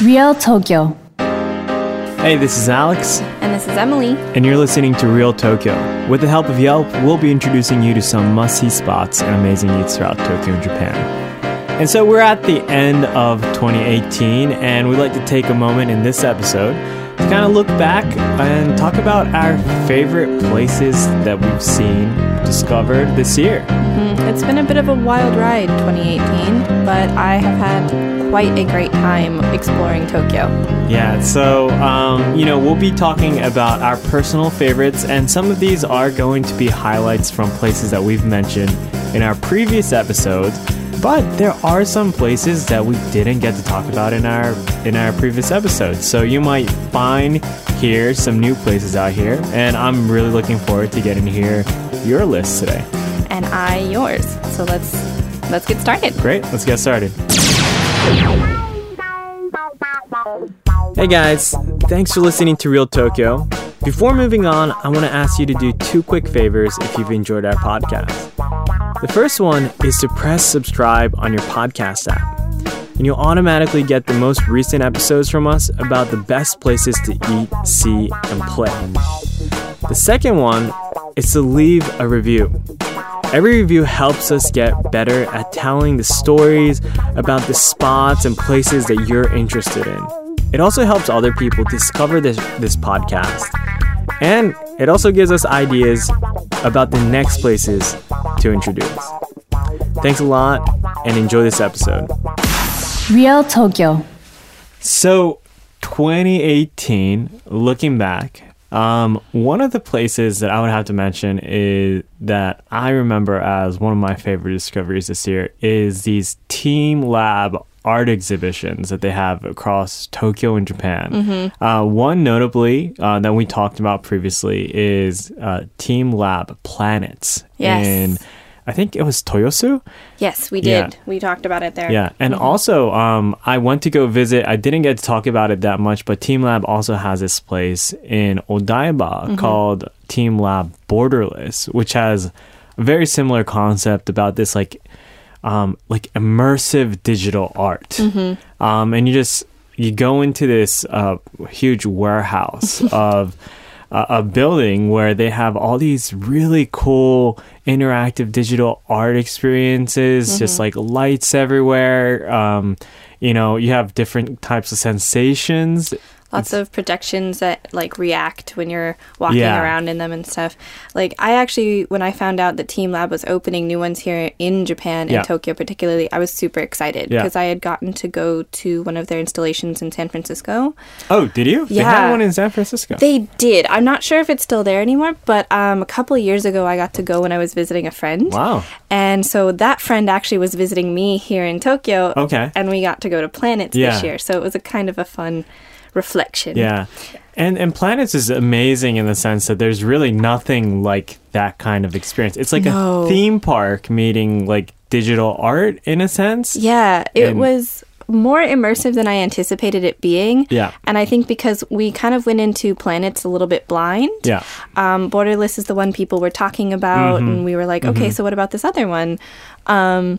Real Tokyo. Hey, this is Alex, And this is Emily. and you're listening to Real Tokyo. With the help of Yelp, we'll be introducing you to some must see spots and amazing eats throughout Tokyo and Japan. And so we're at the end of 2018, and we'd like to take a moment in this episode to kind of look back and talk about our favorite places that we've seen, discovered this year. Mm, it's been a bit of a wild ride, 2018, but I have had quite a great time exploring Tokyo. Yeah, so, um, you know, we'll be talking about our personal favorites, and some of these are going to be highlights from places that we've mentioned in our previous episodes. But there are some places that we didn't get to talk about in our in our previous episodes. So you might find here some new places out here, and I'm really looking forward to getting to hear your list today. And I yours. So let's let's get started. Great, let's get started. Hey guys, thanks for listening to Real Tokyo. Before moving on, I want to ask you to do two quick favors if you've enjoyed our podcast. The first one is to press subscribe on your podcast app, and you'll automatically get the most recent episodes from us about the best places to eat, see, and play. The second one is to leave a review. Every review helps us get better at telling the stories about the spots and places that you're interested in. It also helps other people discover this, this podcast. And it also gives us ideas about the next places to introduce. Thanks a lot and enjoy this episode. Real Tokyo. So, 2018, looking back, um, one of the places that I would have to mention is that I remember as one of my favorite discoveries this year is these Team Lab art exhibitions that they have across Tokyo and Japan. Uh, one notably uh, that we talked about previously is uh, Team Lab Planets Yes. in I think it was Toyosu. Yes, we Yeah. did. We talked about it there. Yeah, and also um, I went to go visit. I didn't get to talk about it that much, but Team Lab also has this place in Odaiba called Team Lab Borderless, which has a very similar concept about this like um, like immersive digital art. Um, and you just you go into this uh, huge warehouse of a, a building where they have all these really cool interactive digital art experiences, just like lights everywhere. Um, you know, you have different types of sensations. Lots of projections that like react when you're walking Yeah. around in them and stuff. Like I actually when I found out that Team Lab was opening new ones here in Japan in Yeah. Tokyo particularly, I was super excited Yeah. because I had gotten to go to one of their installations in San Francisco. Oh, did you? They had Yeah. one in San Francisco. They did. I'm not sure if it's still there anymore, but um, a couple of years ago, I got to go when I was visiting a friend. wow. And so that friend actually was visiting me here in Tokyo. Okay. And we got to go to Planets Yeah. this year. So it was a kind of a fun reflection. Yeah. And and Planets is amazing in the sense that there's really nothing like that kind of experience. It's like No. a theme park meeting like digital art in a sense. Yeah, it And- was more immersive than I anticipated it being. Yeah. And I think because we kind of went into Planets a little bit blind. Yeah. um, Borderless is the one people were talking about, Mm-hmm. and we were like, okay, so what about this other one? Um,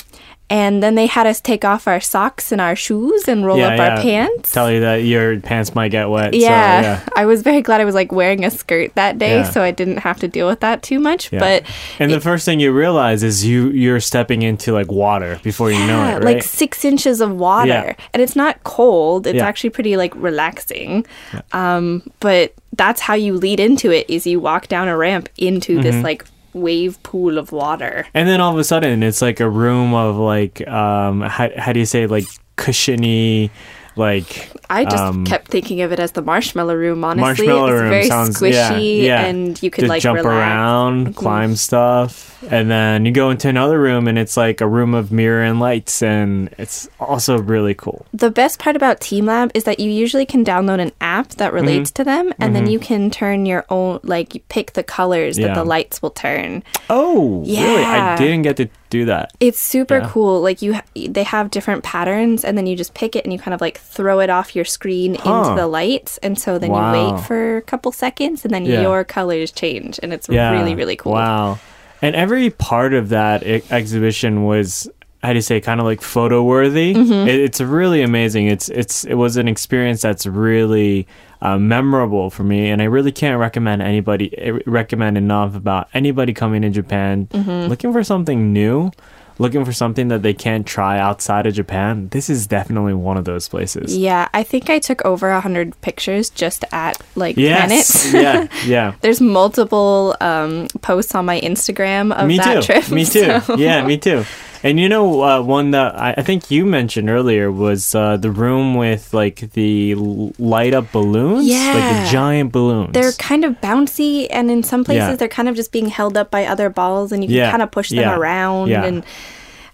and then they had us take off our socks and our shoes and roll up our pants. Tell you that your pants might get wet. yeah. So, yeah. I was very glad I was like wearing a skirt that day, Yeah. so I didn't have to deal with that too much. Yeah. But and the first thing you realize is you you're stepping into like water before you know it, right? like six inches of water, Yeah. and it's not cold. It's Yeah. actually pretty like relaxing. Um, but that's how you lead into it: is you walk down a ramp into this Mm-hmm. like wave pool of water. and then all of a sudden it's like a room of like um how, how do you say like cushiony like I just um, kept thinking of it as the marshmallow room. Honestly, marshmallow it's room very sounds squishy, yeah, yeah. and you could Just like jump relax. around, climb stuff, and then you go into another room and it's like a room of mirror and lights, and it's also really cool. The best part about Team Lab is that you usually can download an app that relates Mm-hmm. to them, and then you can turn your own like pick the colors Yeah. that the lights will turn. Oh, really? I didn't get to do that. It's super Yeah. cool. Like you, ha- they have different patterns, and then you just pick it and you kind of like throw it off your screen Huh. into the lights, and so then you wait for a couple seconds, and then Yeah. your colors change, and it's Yeah, really really cool. Wow, and every part of that e- exhibition was how do you say kind of like photo worthy. Mm-hmm. It, it's really amazing. It's it's it was an experience that's really uh, memorable for me, and I really can't recommend anybody eh, recommend enough about anybody coming to Japan Mm-hmm. looking for something new. Looking for something that they can't try outside of Japan, this is definitely one of those places. Yeah, I think I took over a hundred pictures just at like Yes, yeah, yeah. There's multiple um, posts on my Instagram of me that too. trip. Me too. so- Yeah, me too. And you know, uh, one that I, I think you mentioned earlier was uh, the room with like the light up balloons, yeah. like the giant balloons. They're kind of bouncy, and in some places Yeah. they're kind of just being held up by other balls, and you can Yeah, kind of push them yeah, around. yeah. And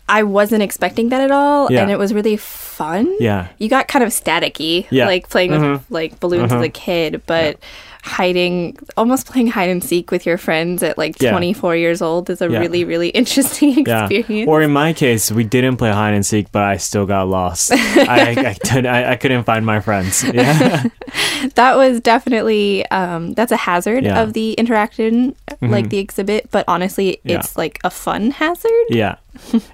I wasn't expecting that at all, Yeah. and it was really fun. Yeah. you got kind of staticky, Yeah. like playing with Mhm. like balloons as a kid, but. Hiding, almost playing hide and seek with your friends at like Yeah. 24 years old is a Yeah. really, really interesting yeah. experience. Or in my case, we didn't play hide and seek, but I still got lost. I, I, I, I couldn't find my friends. Yeah. that was definitely um, that's a hazard Yeah. Mm-hmm. of the interaction like the exhibit but honestly Yeah. it's like a fun hazard Yeah.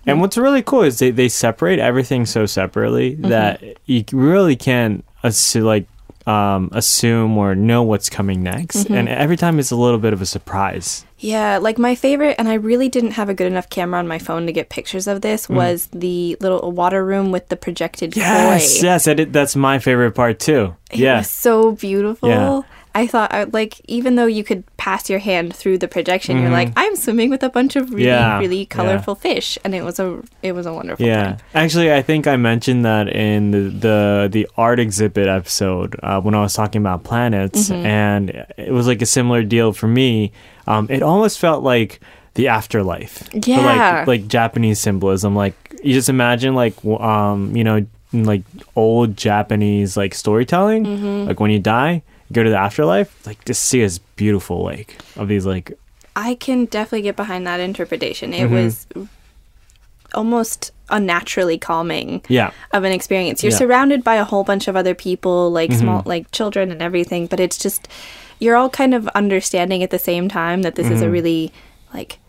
and what's really cool is they, they separate everything so separately Mm-hmm. that you really can't assu- like um, assume or know what's coming next. Mm-hmm. And every time it's a little bit of a surprise. yeah like my favorite and i really didn't have a good enough camera on my phone to get pictures of this was the little water room with the projected Mm. Yes, koi yes, it, that's my favorite part too. it yeah. was so beautiful Yeah. I thought, like, even though you could pass your hand through the projection, you're like, I'm swimming with a bunch of really, Mm-hmm. Yeah, really yeah. colorful fish, and it was a, it was a wonderful Yeah, time. actually, I think I mentioned that in the the, the art exhibit episode uh, when I was talking about planets, Mm-hmm. and it was like a similar deal for me. Um, it almost felt like the afterlife, Yeah. like like Japanese symbolism. Like you just imagine, like um, you know, like old Japanese like storytelling. Mm-hmm. Like when you die, go to the afterlife. Like just see this beautiful lake of these like I can definitely get behind that interpretation. It Mm-hmm. was almost unnaturally calming yeah, of an experience. You're Yeah. Mm-hmm. surrounded by a whole bunch of other people, like small, like children and everything, but it's just you're all kind of understanding at the same time that this is Mm-hmm. a really like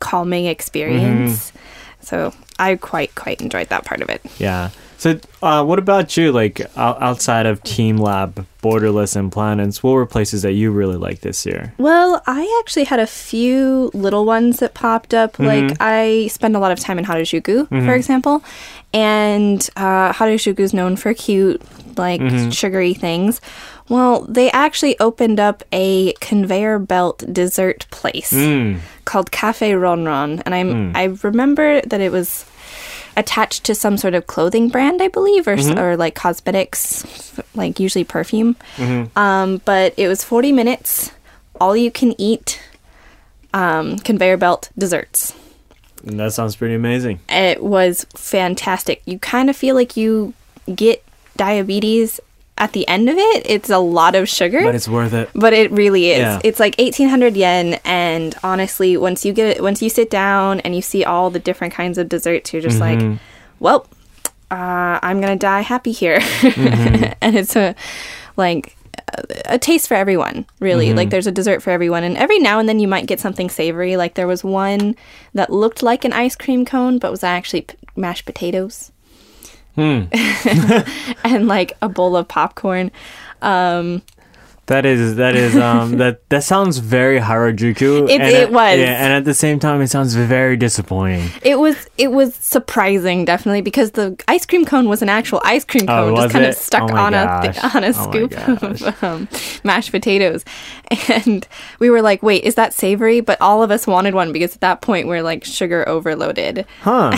calming experience. So I quite quite enjoyed that part of it. Yeah. So, uh, what about you? Like outside of Team Lab, Borderless, and Planets, what were places that you really liked this year? Well, I actually had a few little ones that popped up. Like I spend a lot of time in Harajuku, for example, and uh, Harajuku is known for cute, like sugary things. Well, they actually opened up a conveyor belt dessert place Mm. called Cafe Ronron, and I'm I remember that it was attached to some sort of clothing brand, I believe, or s or like cosmetics, like usually perfume. Um, but it was 40 minutes, all you can eat, um, conveyor belt desserts. And that sounds pretty amazing. It was fantastic. You kind of feel like you get diabetes at the end of it. It's a lot of sugar. But it's worth it. But it really is. Yeah. It's like eighteen hundred yen, and honestly, once you get it, once you sit down and you see all the different kinds of desserts, you're just Mm-hmm. like, well, uh, I'm gonna die happy here, Mm-hmm. and it's a like a, a taste for everyone, really. Mm-hmm. Like there's a dessert for everyone, and every now and then you might get something savory. Like there was one that looked like an ice cream cone, but was actually p- mashed potatoes. Hmm. and like a bowl of popcorn. Um, That is that is um that that sounds very Harajuku. It- and it at- was. yeah, and at the same time, it sounds very disappointing. It was it was surprising, definitely, because the ice cream cone was an actual ice cream Oh, cone, was just kind it? of stuck Oh on a th- on a Oh scoop of um, mashed potatoes, and we were like, "Wait, is that savory?" But all of us wanted one because at that point we're like sugar overloaded. Huh.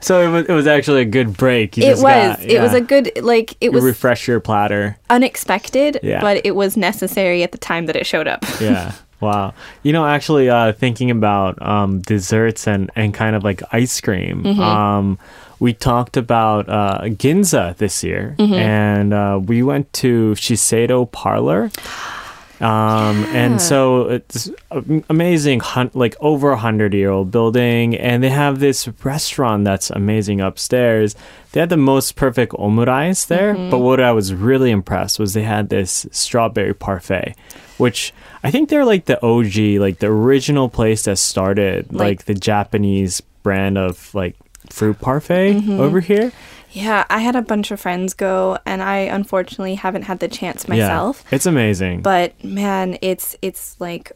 so it was it was actually a good break. You It was got- it was a good like it You was refresh your platter. unexpected, Yeah. but it was necessary at the time that it showed up. yeah. Wow. You know, actually, uh, thinking about um, desserts and, and kind of like ice cream, Mm-hmm. um, we talked about uh, Ginza this year, Mm-hmm. and uh, we went to Shiseido Parlor. Um, and so it's amazing, like over a hundred year old building, and they have this restaurant that's amazing upstairs. They had the most perfect omurice there, but what I was really impressed was they had this strawberry parfait, which I think they're like the OG, like the original place that started like, Like- the Japanese brand of like fruit parfait Mm-hmm. over here. Yeah, I had a bunch of friends go, and I unfortunately haven't had the chance myself. Yeah, it's amazing. But man, it's it's like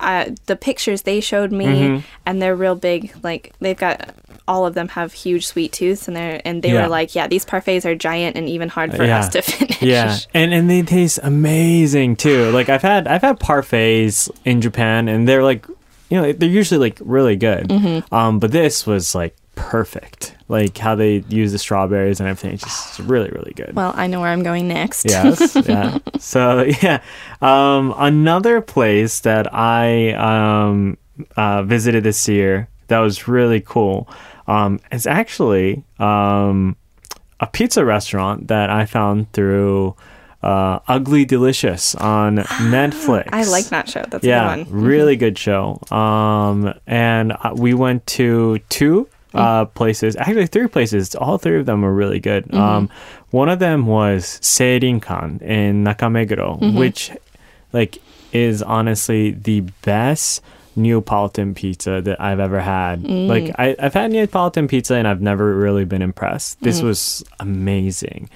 uh, the pictures they showed me, Mm-hmm. and they're real big. Like they've got all of them have huge sweet tooths, and they're and they Yeah. were like, yeah, these parfaits are giant and even hard for Yeah. us to finish. yeah, and and they taste amazing too. Like I've had I've had parfaits in Japan, and they're like, you know, they're usually like really good. Mm-hmm. Um, but this was like perfect. Like how they use the strawberries and everything. It's just really really good. Well, I know where I'm going next. yes yeah so yeah um another place that i um uh visited this year that was really cool um is actually um a pizza restaurant that i found through uh ugly delicious on netflix I like that show. That's yeah, a good one. really good show. Um, and uh, we went to two uh, places, actually three places. All three of them were really good. Um, one of them was Seirinkan in Nakameguro, which like is honestly the best Neapolitan pizza that I've ever had. Like I, I've had Neapolitan pizza and I've never really been impressed. This was amazing.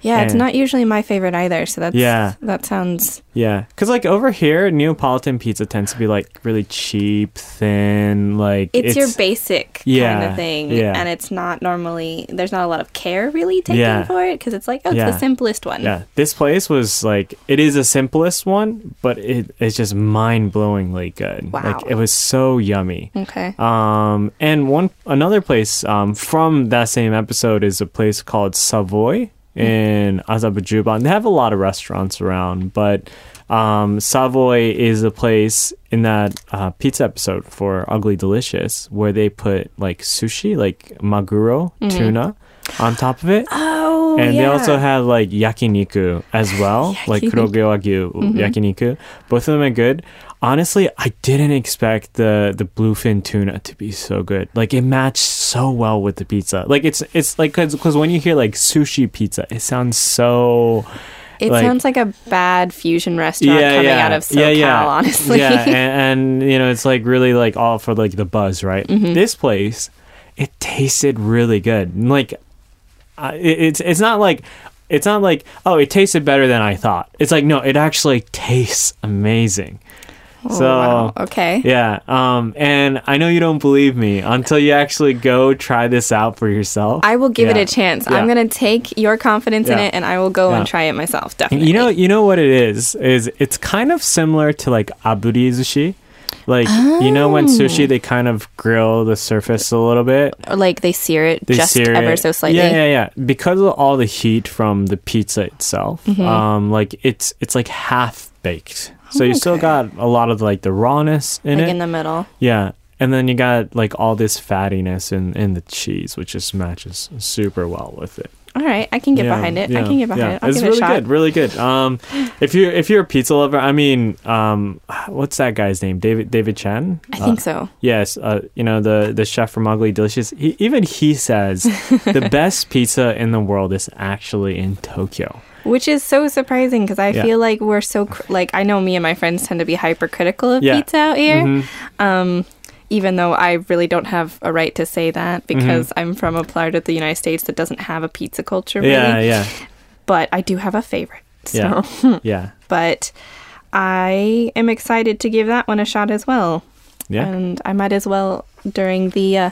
Yeah, it's not usually my favorite either. So that's Yeah. that sounds Yeah, because like over here, Neapolitan pizza tends to be like really cheap, thin. Like it's, your basic kind Yeah, of thing, yeah. and it's not normally there's not a lot of care really taken Yeah. for it because it's like oh, it's the simplest one. Yeah, this place was like it is the simplest one, but it is just mind blowingly good. Wow. Like it was so yummy. Okay. Um, and one another place um, from that same episode is a place called Savoy in Azabu-Juban. They have a lot of restaurants around, but um, Savoy is a place in that uh, pizza episode for Ugly Delicious where they put like sushi, like maguro tuna, on top of it. oh, And yeah. they also have like yakiniku as well, like kuroge wagyu yakiniku. Both of them are good. Honestly, I didn't expect the the bluefin tuna to be so good. Like it matched so well with the pizza. Like it's it's like because when you hear like sushi pizza, it sounds so It like- sounds like a bad fusion restaurant coming out of SoCal, honestly. Yeah, and, and you know, it's like really like all for like the buzz, right? Mm-hmm. This place, it tasted really good. Like, uh, it, it's it's not like it's not like oh, it tasted better than I thought. It's like no, it actually tastes amazing. Oh, so wow. Okay. yeah, um, and I know you don't believe me until you actually go try this out for yourself. I will give Yeah. it a chance. Yeah. I'm gonna take your confidence in it, and I will go and try it myself. Definitely. You know, you know what it is? Is it's kind of similar to like aburi sushi. Like you know when sushi they kind of grill the surface a little bit. Or, like they sear it They just sear ever it. so slightly. Yeah, yeah, yeah. Because of all the heat from the pizza itself, Mm-hmm. um, like it's it's like half baked. So you still got a lot of like the rawness in like it. in the middle. yeah. And then you got like all this fattiness in, in the cheese, which just matches super well with it. All right, I can get Yeah, behind it. I yeah, can get behind yeah. it. I'll it's give it really a shot. good, really good. Um, if you if you're a pizza lover, I mean, um, what's that guy's name? David David Chang. I think Uh, so. Yes, uh, you know the the chef from Ugly Delicious. He, even he says the best pizza in the world is actually in Tokyo. Which is so surprising because I Yeah. feel like we're so cr- like I know me and my friends tend to be hypercritical of Yeah. pizza out here. Mhm. Um, even though I really don't have a right to say that Mm-hmm. because I'm from a part of the United States that doesn't have a pizza culture. Really. Yeah, yeah, But I do have a favorite. So, Yeah. yeah, but I am excited to give that one a shot as well. yeah. And I might as well during the uh,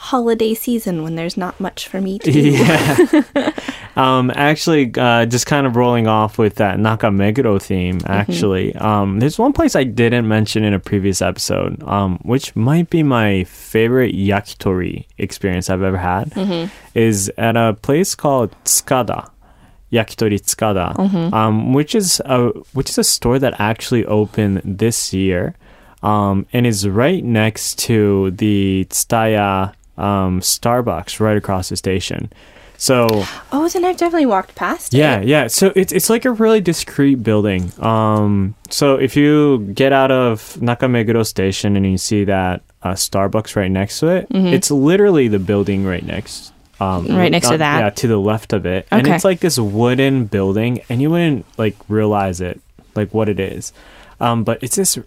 holiday season when there's not much for me to do. Yeah. um, actually, uh, just kind of rolling off with that Nakameguro theme, actually, um, there's one place I didn't mention in a previous episode, um, which might be my favorite yakitori experience I've ever had, is at a place called Tsukada. Yakitori Tsukada, um, which is a which is a store that actually opened this year, um, and is right next to the Tsutaya um, Starbucks right across the station. So Oh, then I've definitely walked past yeah, it. yeah. So it's it's like a really discreet building. Um, so if you get out of Nakameguro Station and you see that uh, Starbucks right next to it, it's literally the building right next. Um, Mm-hmm. Right next to uh, that. Yeah, to the left of it, and it's like this wooden building, and you wouldn't like realize it, like what it is. Um, but it's this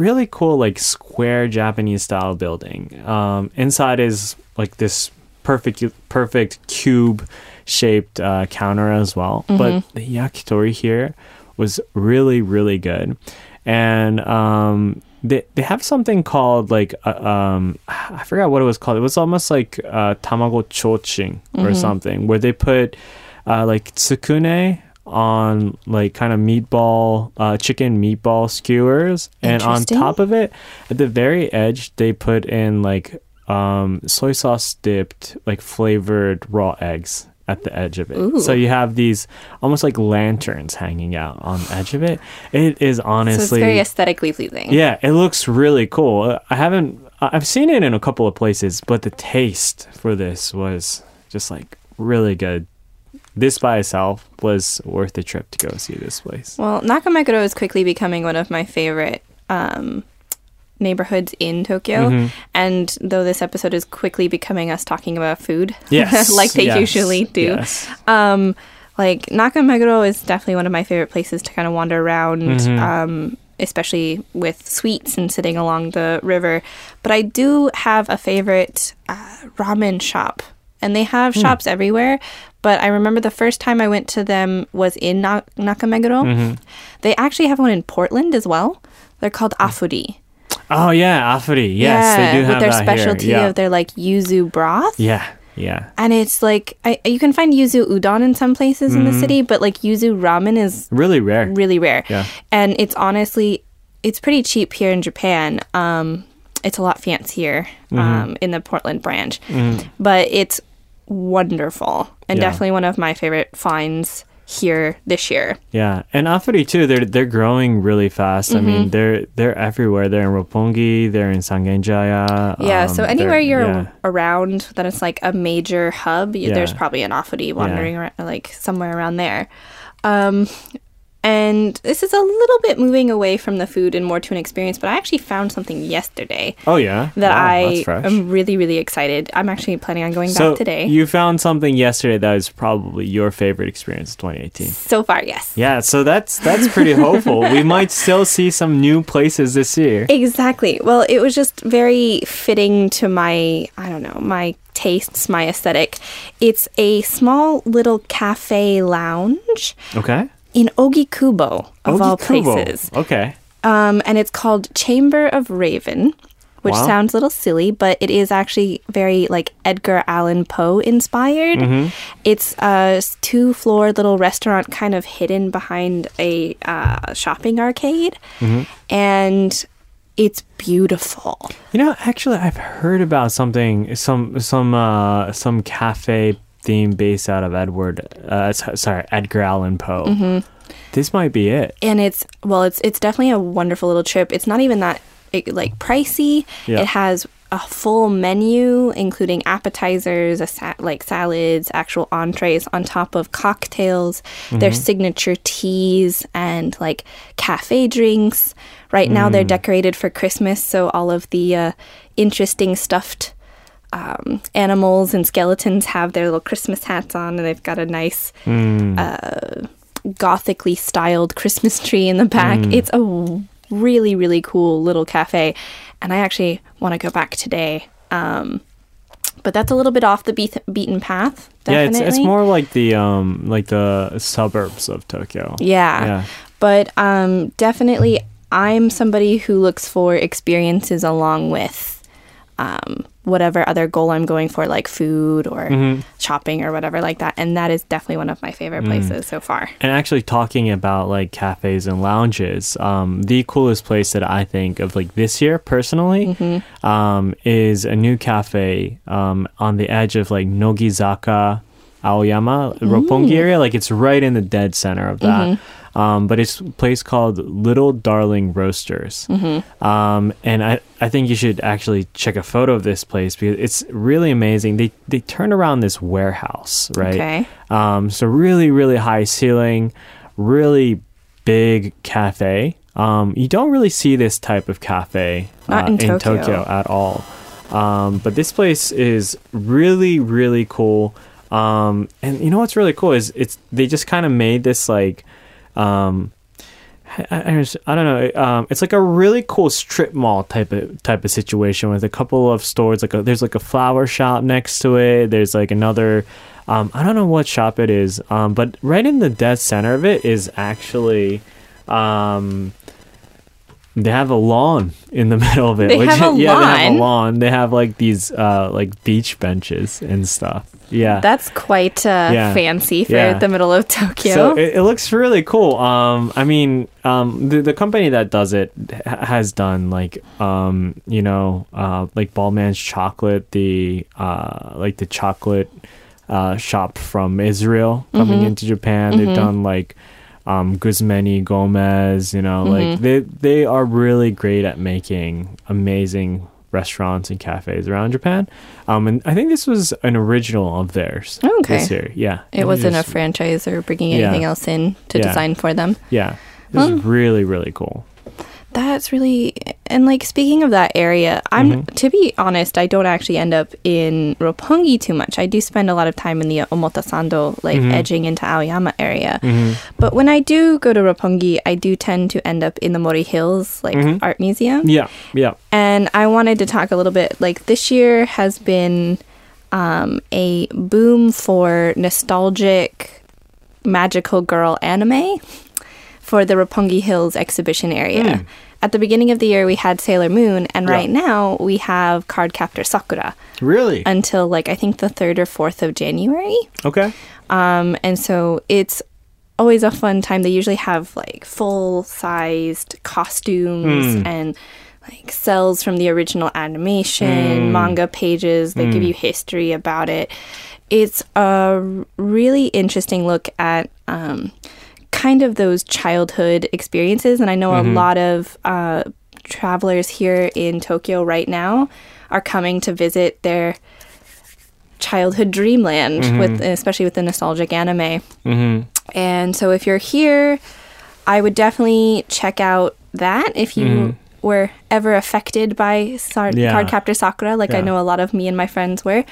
really cool, like square Japanese style building. Um, inside is like this perfect perfect cube shaped uh, counter as well. But the yakitori here was really really good, and um, they they have something called like uh, um I forgot what it was called. It was almost like uh, tamago chochin or something, where they put uh, like tsukune on like kind of meatball uh, chicken meatball skewers and on top of it at the very edge they put in like um, soy sauce dipped like flavored raw eggs at the edge of it Ooh. so you have these almost like lanterns hanging out on the edge of it it is honestly so it's very aesthetically pleasing. yeah, it looks really cool. I haven't, I've seen it in a couple of places, but the taste for this was just like really good. This by itself was worth the trip to go see this place. Well, Nakameguro is quickly becoming one of my favorite um, neighborhoods in Tokyo. Mm-hmm. And though this episode is quickly becoming us talking about food, Yes, like they yes, usually do, yes. um, like Nakameguro is definitely one of my favorite places to kind of wander around. Mm-hmm. Um, especially with sweets and sitting along the river. But I do have a favorite uh, ramen shop, and they have Hmm. shops everywhere. But I remember the first time I went to them was in Na- Nakameguro. Mm-hmm. They actually have one in Portland as well. They're called Afuri. Oh yeah, afuri. Yes, they do have with their specialty. Yeah. of their like yuzu broth. yeah, yeah. And it's like I, you can find yuzu udon in some places in the city, but like yuzu ramen is Really rare. really rare. Yeah. And it's honestly, it's pretty cheap here in Japan. Um, it's a lot fancier Mm-hmm. um, in the Portland branch, but it's wonderful and Yeah. definitely one of my favorite finds here this year. Yeah, and afuri too. They're they're growing really fast. I Mm-hmm. mean, they're they're everywhere. They're in Roppongi. They're in Sangenjaya. Yeah, um, so anywhere you're yeah. around that it's like a major hub, Yeah. there's probably an Afuri wandering around, like somewhere around there. Um, and this is a little bit moving away from the food and more to an experience, but I actually found something yesterday Oh yeah, that Wow, I am really, really excited. I'm actually planning on going so back today. you found something yesterday that is probably your favorite experience of 2018. so far, yes. Yeah, so that's that's pretty hopeful. We might still see some new places this year. Exactly. Well, it was just very fitting to my, I don't know, my tastes, my aesthetic. It's a small little cafe lounge Okay. In Ogikubo, of all places. Okay. Um, and it's called Chamber of Raven, which Wow. sounds a little silly, but it is actually very like Edgar Allan Poe inspired. Mm-hmm. It's a two floor little restaurant kind of hidden behind a uh, shopping arcade. Mm-hmm. And it's beautiful. You know, actually, I've heard about something, some some uh, some cafe theme based out of Edward. Uh, sorry, Edgar Allan Poe. Mm-hmm. This might be it. and it's well it's it's definitely a wonderful little trip it's not even that it, like pricey Yeah. it has a full menu including appetizers a sa- like salads actual entrees on top of cocktails their signature teas and like cafe drinks right now they're decorated for christmas so all of the uh, interesting stuffed um, animals and skeletons have their little christmas hats on and they've got a nice uh, gothically styled Christmas tree in the back. It's a really, really cool little cafe. And I actually want to go back today. Um, but that's a little bit off the beat- beaten path. Yeah, it's it's more like the um like the suburbs of Tokyo. Yeah. Yeah. But um, definitely, I'm somebody who looks for experiences along with um, whatever other goal I'm going for, like food or Mm-hmm. shopping or whatever like that. And that is definitely one of my favorite Mm. places so far. And actually, talking about like cafes and lounges, um, the coolest place that I think of like this year personally um, is a new cafe um, on the edge of like Nogizaka, Aoyama, Roppongi area. Like it's right in the dead center of that. Um, but it's a place called Little Darling Roasters. Um, and I, I think you should actually check a photo of this place because it's really amazing. They, they turn around this warehouse, right? Okay. Um, so really, really high ceiling, really big cafe. Um, you don't really see this type of cafe uh, in in Tokyo. Tokyo at all. Um, but this place is really, really cool. Um, and you know what's really cool is it's they just kind of made this like, um, I, I, I don't know. Um, it's like a really cool strip mall type of type of situation with a couple of stores. Like a, there's like a flower shop next to it. There's like another. Um, I don't know what shop it is, um, but right in the dead center of it is actually. Um, they have a lawn in the middle of it. They have a yeah, they have a lawn? lawn. They have like these uh, like beach benches and stuff. Yeah, That's quite uh, Yeah. fancy for Yeah. the middle of Tokyo. So it, it looks really cool. Um, I mean, um, the the company that does it ha- has done like um, you know, uh, like Ballman's Chocolate, the uh, like the chocolate uh, shop from Israel coming Mm-hmm. into Japan. They've done like um, Guzman y Gomez. You know, like Mm-hmm. they they are really great at making amazing restaurants and cafes around Japan. Um, and I think this was an original of theirs. Okay. This year, yeah. it wasn't a just- franchise or bringing Yeah. anything else in to Yeah. design for them. Yeah. This is really, really cool. That's really and like speaking of that area, I'm Mm-hmm. to be honest, I don't actually end up in Roppongi too much. I do spend a lot of time in the Omotesando, like Mm-hmm. edging into Aoyama area. But when I do go to Roppongi, I do tend to end up in the Mori Hills, like Mm-hmm. art museum. Yeah, yeah. And I wanted to talk a little bit like this year has been um, a boom for nostalgic magical girl anime for the Roppongi Hills exhibition area. At the beginning of the year, we had Sailor Moon, and Hmm. Yeah. right now we have Card Captor Sakura Really? until like I think the 3rd or 4th of January. okay. Um, and so it's always a fun time. They usually have like full sized costumes Hmm. and like cells from the original animation, Hmm. manga pages. They give you history about it. It's a really interesting look at um, kind of those childhood experiences. And I know Mm-hmm. a lot of uh, travelers here in Tokyo right now are coming to visit their childhood dreamland with especially with the nostalgic anime Mm-hmm. and so if you're here i would definitely check out that if you were ever affected by Sar- Yeah. card captor sakura like i know a lot of me and my friends were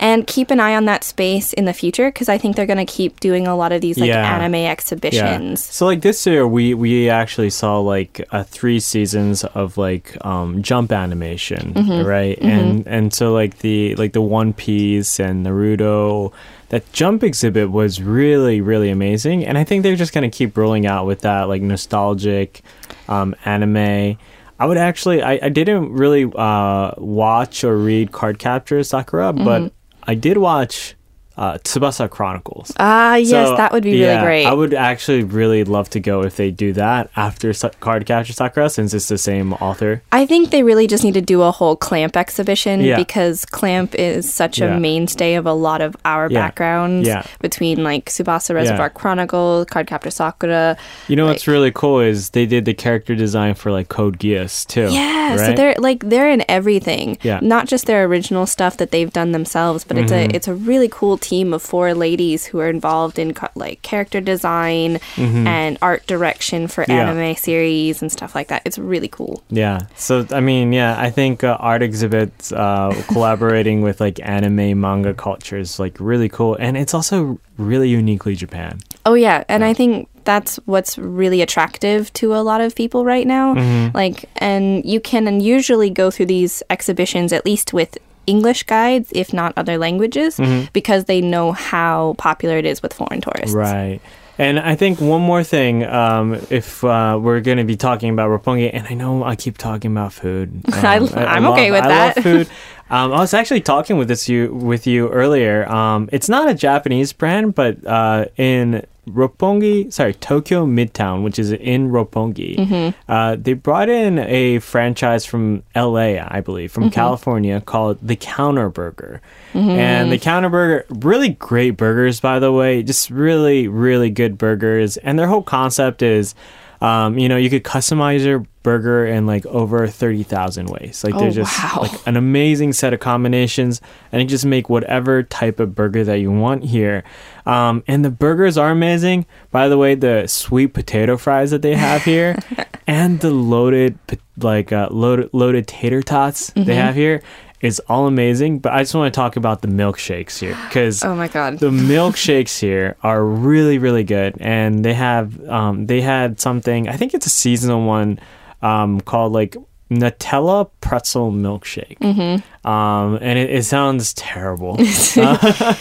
and keep an eye on that space in the future because i think they're going to keep doing a lot of these like Yeah. anime Yeah. exhibitions So like this year, we we actually saw like uh, three seasons of like um, jump animation, Mm-hmm. right? And and so like the like the One Piece and Naruto. That jump exhibit was really, really amazing, and I think they're just gonna keep rolling out with that like nostalgic um, anime. I would actually, I, I didn't really uh, watch or read Card Captor Sakura, Mm-hmm. I did watch uh, Tsubasa Chronicles. ah yes So, that would be yeah, really great I would actually really love to go if they do that after Sa- Card Captor Sakura, since it's the same author. I think they really just need to do a whole Clamp exhibition Yeah. because Clamp is such a Yeah. mainstay of a lot of our backgrounds Yeah. between like Tsubasa Reservoir. Chronicles, Card Captor Sakura. You know what's really cool is they did the character design for like Code Geass too. Yeah, so they're like they're in everything. Yeah. Mm-hmm. Not just their original stuff that they've done themselves, but it's a it's a really cool team of four ladies who are involved in like character design and art direction for Mm-hmm. Yeah. anime series and stuff like that. It's really cool. Yeah. So I mean, yeah, I think uh, art exhibits uh, collaborating with like anime manga culture is like really cool, and it's also really uniquely Japan. Oh yeah, and I think that's what's really attractive to a lot of people right now. Mm-hmm. Like, and you can usually go through these exhibitions at least with English guides, if not other languages, because they know how popular it is with foreign tourists. Mm-hmm. Right. And I think one more thing, um, if uh, we're going to be talking about Roppongi, and I know I keep talking about food. Um, I- I'm okay with I that. love food. Um, I was actually talking with this you with you earlier. Um, it's not a Japanese brand, but uh, in Roppongi, sorry, Tokyo Midtown, which is in Roppongi, Mm-hmm. uh, they brought in a franchise from LA, I believe, Mm-hmm. from California called the Counter Burger. Mm-hmm. And the Counter Burger, really great burgers, by the way, just really, really good burgers. And their whole concept is, um, you know, you could customize your burger in like over 30,000 ways. Like Oh, there's just wow. like an amazing set of combinations and you just make whatever type of burger that you want here. Um, and the burgers are amazing. By the way, the sweet potato fries that they have here and the loaded, like uh, loaded, loaded tater tots they have here. Is all amazing, but I just want to talk about the milkshakes here because Oh my god. the milkshakes here are really really good and they have um, they had something i think it's a seasonal one um, called like nutella pretzel milkshake mm-hmm. um, and it, it sounds terrible uh,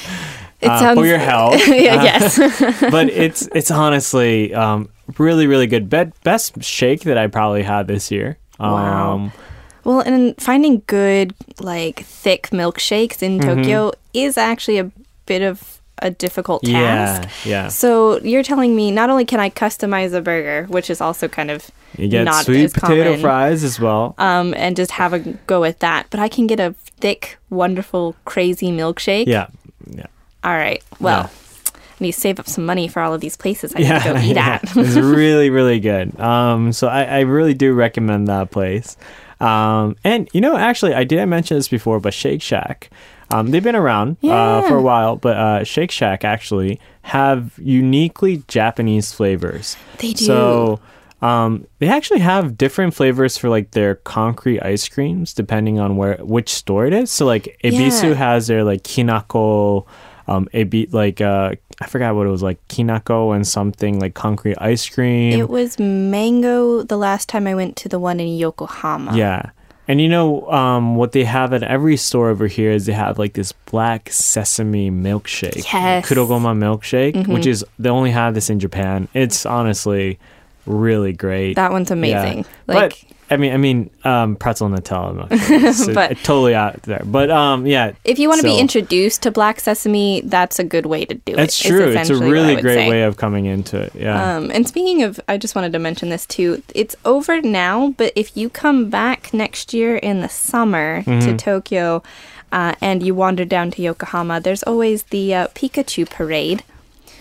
it uh, for your health yeah, yes. but it's it's honestly um, really really good Be- best shake that i probably had this year Wow. Well, and finding good, like, thick milkshakes in Mm-hmm. Tokyo is actually a bit of a difficult task. yeah yeah So you're telling me not only can I customize a burger, which is also kind of you get not sweet potato common, fries as well um, and just have a go with that, but I can get a thick, wonderful, crazy milkshake. yeah yeah All right. Well, I need to save up some money for all of these places I need to go eat yeah. at. it's really, really good. Um, so I, I really do recommend that place. Um, and you know, actually, I didn't mention this before, but Shake Shack, um, they've been around uh, for a while, but uh, Shake Shack actually have uniquely Japanese flavors. They do. So. Um, they actually have different flavors for like their concrete ice creams depending on where which store it is. So like Ebisu Yeah. has their like kinako, um, ebi like uh, I forgot what it was like kinako and something like concrete ice cream. It was mango the last time I went to the one in Yokohama. yeah. And you know um, what they have at every store over here is they have like this black sesame milkshake, Yes. kurogoma milkshake, which is they only have this in Japan. It's honestly really great. That one's amazing. Yeah. Like but I mean, I mean, um, pretzel Nutella milkshake. So But- totally out there. But um, yeah, if you want to so- be introduced to black sesame, that's a good way to do it. That's true. It's a essentially what I really great say. way of coming into it. Yeah. Um, and speaking of, I just wanted to mention this too. It's over now, but if you come back next year in the summer Mm-hmm. to Tokyo uh, and you wander down to Yokohama, there's always the uh, Pikachu parade.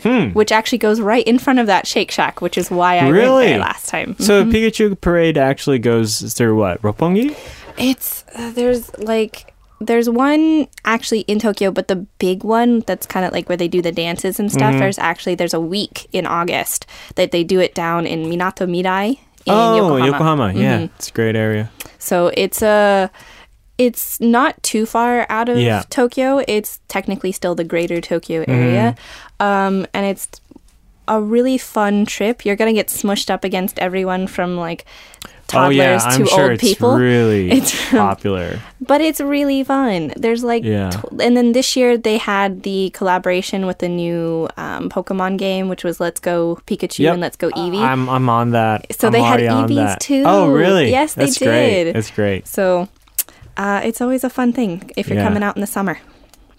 Hmm. Which actually goes right in front of that Shake Shack, which is why I Really? went there last time. so Pikachu parade actually goes through what? Roppongi? It's uh, there's like there's one actually in Tokyo, but the big one that's kind of like where they do the dances and Mm-hmm. stuff. There's actually there's a week in August that they do it down in Minato Mirai in Yokohama. oh, Yokohama. Mm-hmm. Yeah, it's a great area. So it's a it's not too far out of Yeah. Tokyo. It's technically still the greater Tokyo Mm-hmm. area. Um, and it's a really fun trip. You're going to get smushed up against everyone from like oh yeah, toddlers I'm to sure old it's people. really It's- popular. But it's really fun. There's like, Yeah. tw- and then this year they had the collaboration with the new um, Pokemon game, which was Let's Go Pikachu Yep. and Let's Go Eevee. I'm I'm on that. So I'm they had Eevees too. Oh really? Yes, they That's Great. did. That's great. so uh, it's always a fun thing if you're Yeah. coming out in the summer.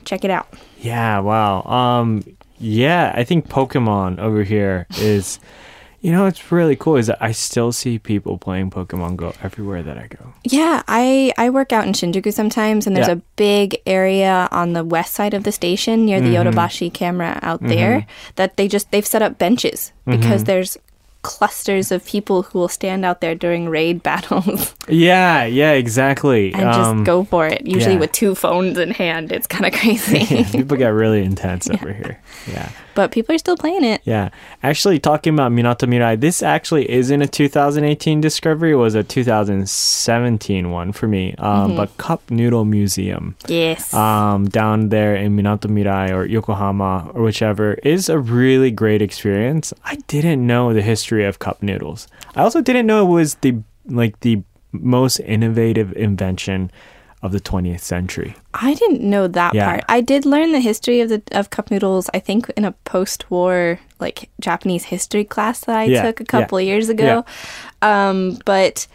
Check it out. Yeah. Wow. Um. Yeah. I think Pokemon over here is. You know, what's really cool is that I still see people playing Pokemon Go everywhere that I go. Yeah, I I work out in Shinjuku sometimes, and there's Yeah. a big area on the west side of the station near the Mm-hmm. Yodobashi camera out there that they just they've set up benches Mm-hmm. because there's clusters of people who will stand out there during raid battles Yeah. Yeah. Exactly. and just um, go for it. Usually yeah. with two phones in hand. It's kind of crazy, yeah, people get really intense over here. Yeah. But people are still playing it. Yeah. Actually, talking about Minato Mirai, this actually isn't a 2018 discovery. It was a 2017 one for me. Um, But Cup Noodle Museum Yes. um, down there in Minato Mirai or Yokohama or whichever is a really great experience. I didn't know the history of cup noodles. I also didn't know it was the like the most innovative invention of the 20th century. I didn't know that Yeah. part. I did learn the history of the of cup noodles. I think in a post-war like Japanese history class that I Yeah, took a yeah, couple years ago. Um, but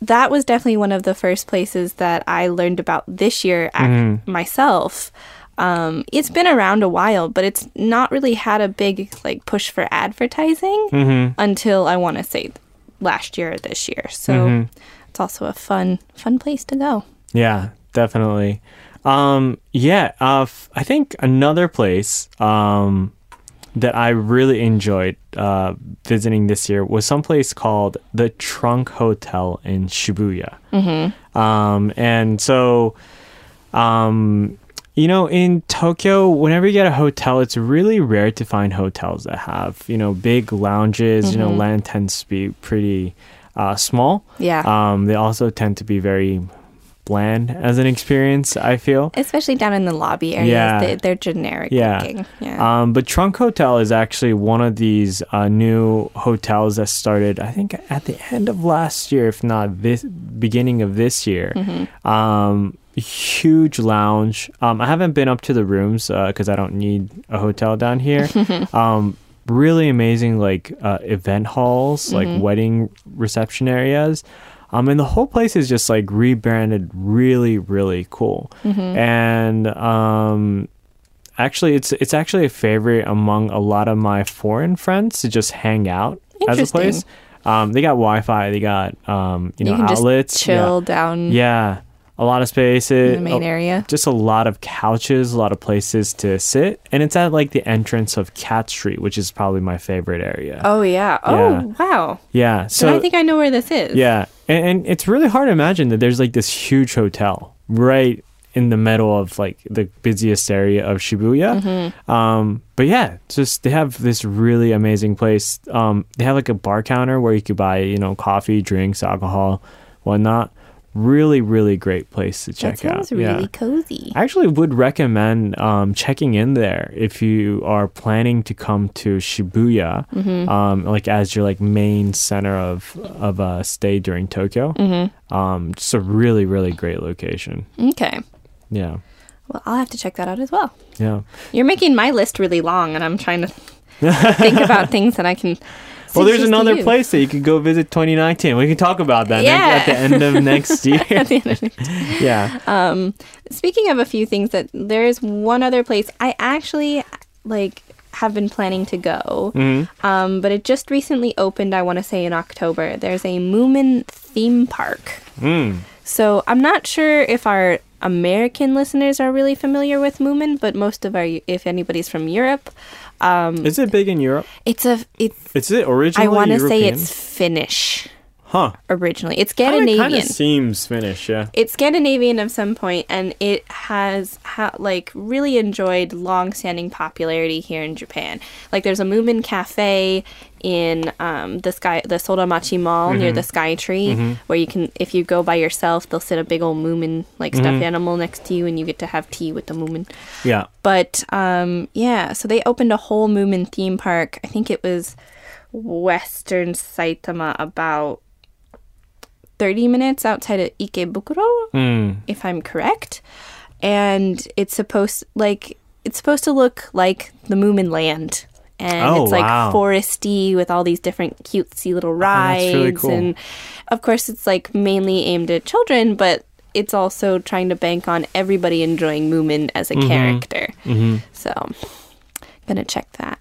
that was definitely one of the first places that I learned about this year Mm-hmm. myself. Um, it's been around a while, but it's not really had a big like push for advertising Mm-hmm. until I want to say last year or this year. So Mm-hmm. it's also a fun fun place to go. Yeah, definitely. Um, yeah, uh, f- I think another place um, that I really enjoyed uh, visiting this year was someplace called the Trunk Hotel in Shibuya. Mm-hmm. Um, and so, um, you know, in Tokyo, whenever you get a hotel, it's really rare to find hotels that have, you know, big lounges. You know, land tends to be pretty uh, small. Yeah. Um, they also tend to be very bland as an experience. I feel. Especially down in the lobby areas, Yeah. they, they're generic Yeah. looking. Yeah. Um, but Trunk Hotel is actually one of these uh, new hotels that started, I think, at the end of last year, if not this beginning of this year. Um, huge lounge. Um, I haven't been up to the rooms because I don't need a hotel down here. um, really amazing, like uh, event halls, like wedding reception areas. Um, and the whole place is just like rebranded, really, really cool. And um, actually it's it's actually a favorite among a lot of my foreign friends to just hang out as a place. Um, they got Wi-Fi, they got um, you know you can outlets, just chill down Yeah. Yeah, a lot of spaces, in the main area. just a lot of couches, a lot of places to sit, and it's at like the entrance of Cat Street, which is probably my favorite area. Oh yeah. Oh wow. yeah, So so I think I know where this is. yeah, and, and it's really hard to imagine that there's like this huge hotel right in the middle of like the busiest area of Shibuya. Mm-hmm. Um, but yeah, just they have this really amazing place. Um, they have like a bar counter where you could buy you know coffee, drinks, alcohol, whatnot. Really, really great place to check That sounds out. really yeah. cozy. I actually would recommend um, checking in there if you are planning to come to Shibuya, Mm-hmm. um, like as your like main center of of uh, stay during Tokyo. Mm-hmm. Um, just a really really great location. Okay. Yeah, Well, I'll have to check that out as well. yeah. You're making my list really long, and I'm trying to think about things that I can. Well, there's another place that you could go visit 2019. We can talk about that Yeah. next, at the end of next year. yeah. Um, speaking of a few things that there is one other place I actually like have been planning to go, Mm-hmm. um, but it just recently opened. I want to say in October. There's a Moomin theme park. Mm. So I'm not sure if our American listeners are really familiar with Moomin, but most of our, if anybody's from Europe, Um, Is it big in Europe? it's a it's. Is it originally I want to say it's Finnish huh. originally. It's Kind Scandinavian. of seems Finnish. Yeah. it's Scandinavian of some point, and it has ha- like really enjoyed long-standing popularity here in Japan. Like there's a Moomin Cafe in um, the sky, the Solamachi Mall near the Sky Tree, where you can, if you go by yourself, they'll sit a big old Moomin like stuffed animal next to you, and you get to have tea with the Moomin. Yeah. But um, yeah, so they opened a whole Moomin theme park. I think it was Western Saitama, about 30 minutes outside of Ikebukuro, Mm. if I'm correct. And it's supposed like it's supposed to look like the Moomin Land. And Oh, it's like wow. foresty with all these different cutesy little rides. that's really cool. And of course it's like mainly aimed at children, but it's also trying to bank on everybody enjoying Moomin as a Mm-hmm. character. So gonna check that.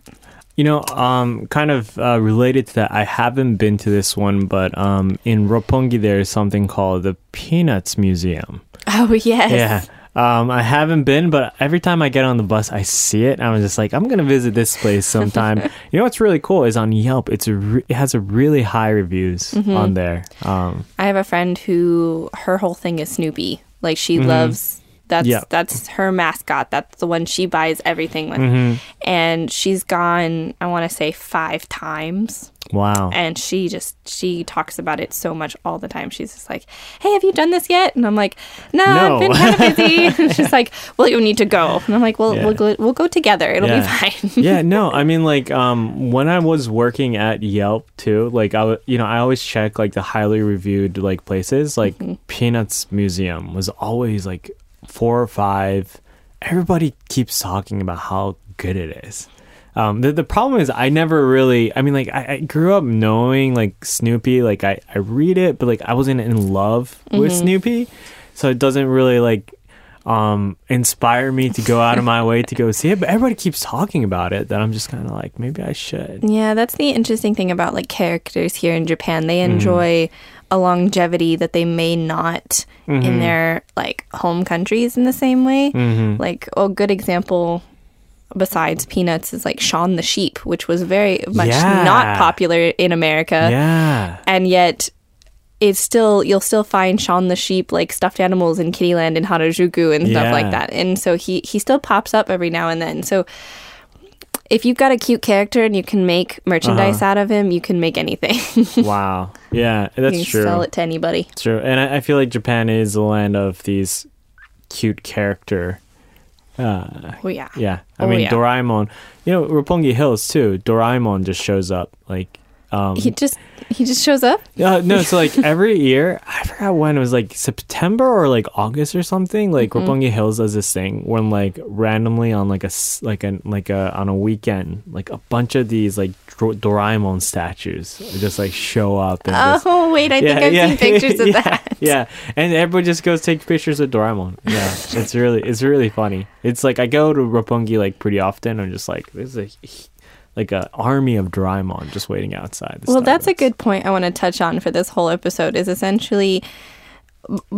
You know, um, kind of uh, related to that, I haven't been to this one, but um, in Roppongi there is something called the Peanuts Museum. Oh yes. Yeah. Um, I haven't been, but every time I get on the bus, I see it. And I'm just like, I'm gonna visit this place sometime. you know what's really cool is on Yelp. It's a re- it has a really high reviews on there. Um, I have a friend who her whole thing is Snoopy. Like she loves that's Yeah. that's her mascot. That's the one she buys everything with. And she's gone I want to say 5 times wow. and she just she talks about it so much all the time. She's just like, "Hey, have you done this yet?" And I'm like, "No, No. I've been kind of busy." and she's like, "Well, you need to go." And I'm like, "Well, Yeah. we'll go, we'll go together. It'll Yeah. be fine." yeah, no, I mean like um when I was working at Yelp too, like I you know, I always check like the highly reviewed like places, like Peanuts Museum was always like 4 or 5. Everybody keeps talking about how good it is. Um, the, the problem is I never really I mean like I, I grew up knowing like Snoopy like I, I read it but like I wasn't in love with Snoopy so it doesn't really like um inspire me to go out of my way to go see it but everybody keeps talking about it that I'm just kind of like maybe I should Yeah, that's the interesting thing about like characters here in Japan. They Mm-hmm. enjoy a longevity that they may not Mm-hmm. in their like home countries in the same way. Mm-hmm. Like a good example besides Peanuts is like Shaun the Sheep, which was very much Yeah. not popular in America. yeah And yet it's still you'll still find Shaun the Sheep like stuffed animals in Kiddy Land and Harajuku and stuff Yeah. like that. And so he he still pops up every now and then. So if you've got a cute character and you can make merchandise Uh-huh. out of him, you can make anything. Wow. Yeah, you that's can true. sell it to anybody. True. And I, I feel like Japan is the land of these cute character. Uh, Oh yeah. yeah. I Oh, mean, yeah. Doraemon. You know, Roppongi Hills too. Doraemon just shows up. Like, um, He just he just shows up. Yeah, no, so like every year, I forgot when it was like September or like August or something. Like Mm-hmm. Roppongi Hills does this thing when like randomly on like a like a like a on a weekend, like a bunch of these like Dor- Doraemon statues just like show up. And just, Oh wait, I think I've seen pictures of yeah, that. Yeah, and everybody just goes take pictures of Doraemon. Yeah, it's really it's really funny. It's like I go to Roppongi like pretty often. I'm just like there's a like a army of Doraemon just waiting outside. Well, that's a good point I want to touch on for this whole episode is essentially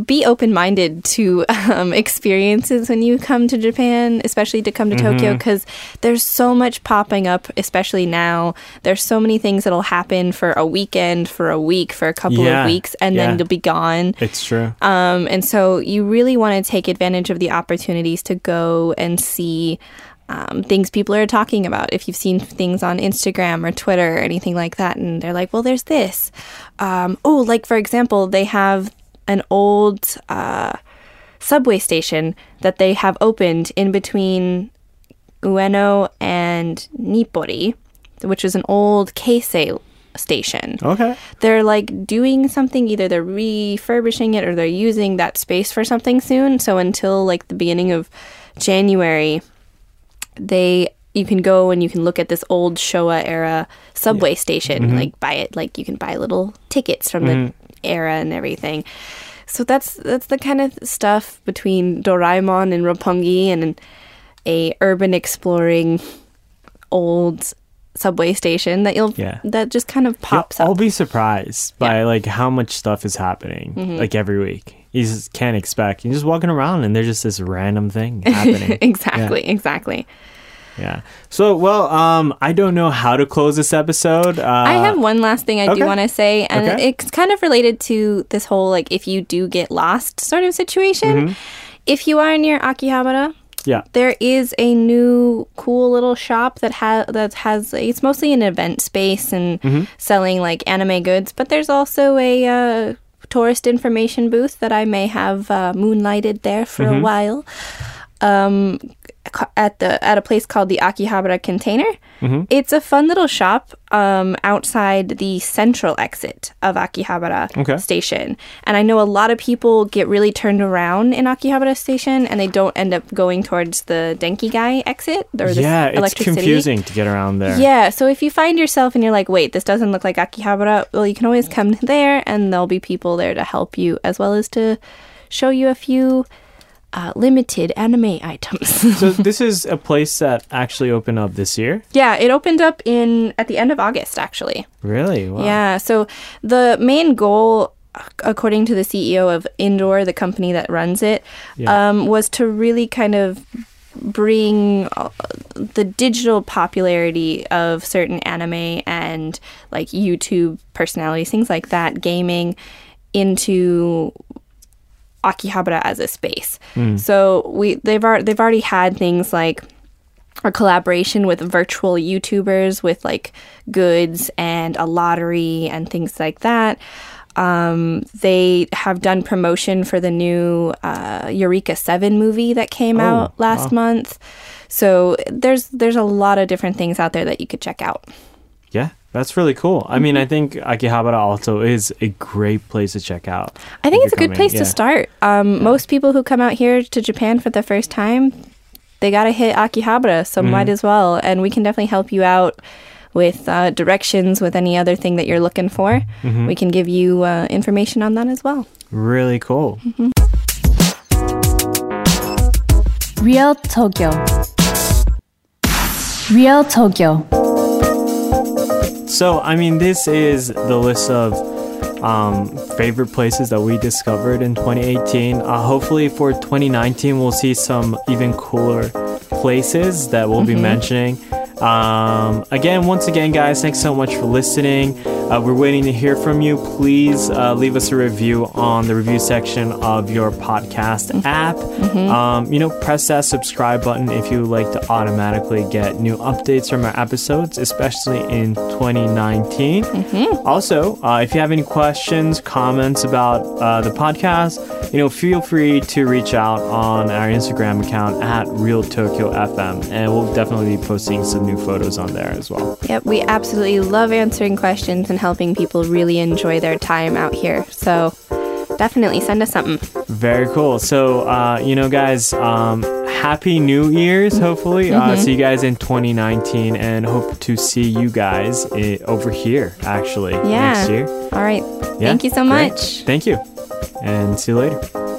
be open-minded to um, experiences when you come to Japan, especially to come to Tokyo, because there's so much popping up, especially now. There's so many things that'll happen for a weekend, for a week, for a couple Yeah, of weeks, and yeah. then you'll be gone. It's true. Um, and so you really want to take advantage of the opportunities to go and see um, things people are talking about. If you've seen things on Instagram or Twitter or anything like that, and they're like, well, there's this. Um, oh, like for example, they have an old uh, subway station that they have opened in between Ueno and Nippori, which is an old Keisei station Okay. they're like doing something either they're refurbishing it or they're using that space for something soon so until like the beginning of january they you can go and you can look at this old showa era subway station like buy it like you can buy little tickets from the era and everything so that's that's the kind of stuff between doraemon and roppongi and a urban exploring old subway station that you'll Yeah. that just kind of pops You'll up be surprised by like how much stuff is happening Mm-hmm. like every week. You just can't expect. You're just walking around and there's just this random thing happening. exactly, exactly. yeah. So, well, um, I don't know how to close this episode. Uh, I have one last thing I okay. do want to say, and Okay. it's kind of related to this whole like if you do get lost sort of situation. Mm-hmm. If you are near Akihabara, yeah. there is a new cool little shop that has that has it's mostly an event space and Mm-hmm. selling like anime goods, but there's also a uh, tourist information booth that I may have uh, moonlighted there for Mm-hmm. a while. Um, at the at a place called the Akihabara Container. Mm-hmm. It's a fun little shop um, outside the central exit of Akihabara Okay. Station, and I know a lot of people get really turned around in Akihabara Station, and they don't end up going towards the Denki Gai exit or the Yeah, it's confusing to get around there. Yeah, so if you find yourself and you're like, wait, this doesn't look like Akihabara, well, you can always come there and there'll be people there to help you as well as to show you a few uh, limited anime items. So this is a place that actually opened up this year. yeah, it opened up in at the end of August, actually. Really? Wow. Yeah, so the main goal, according to the CEO of Indoor, the company that runs it, Yeah. um, was to really kind of bring uh, the digital popularity of certain anime and like YouTube personalities, things like that, gaming into Akihabara as a space. So we they've ar- they've already had things like a collaboration with virtual YouTubers with like goods and a lottery and things like that. Um, they have done promotion for the new uh, Eureka Seven movie that came Oh, out last month. So there's there's a lot of different things out there that you could check out. Yeah, that's really cool. I mean, I Mm-hmm. think Akihabara also is a great place to check out. I think it's a good coming. place Yeah. to start. Um, Most people who come out here to Japan for the first time, they got to hit Akihabara, so Mm-hmm. might as well. And we can definitely help you out with uh, directions, with any other thing that you're looking for. Mm-hmm. We can give you uh, information on that as well. Really cool. Mm-hmm. Real Tokyo. Real Tokyo. So, I mean, this is the list of um, favorite places that we discovered in 2018. Uh, hopefully, for 2019, we'll see some even cooler places that we'll be mentioning. Um, again, once again, guys, thanks so much for listening. Uh, we're waiting to hear from you. Please uh, leave us a review on the review section of your podcast Mm-hmm. app. Um, you know, press that subscribe button if you would like to automatically get new updates from our episodes, especially in 2019. Mm-hmm. Also, uh, if you have any questions, comments about uh, the podcast, you know, feel free to reach out on our Instagram account at Real Tokyo FM, and we'll definitely be posting some new photos on there as well. Yep, we absolutely love answering questions and helping people really enjoy their time out here. So definitely send us something. Very cool. So, uh, you know, guys, um, happy New Year's, hopefully. Uh, see you guys in 2019 and hope to see you guys i- over here, actually, Yeah. next year. All right. Yeah, Thank you so great. much. Thank you. And see you later.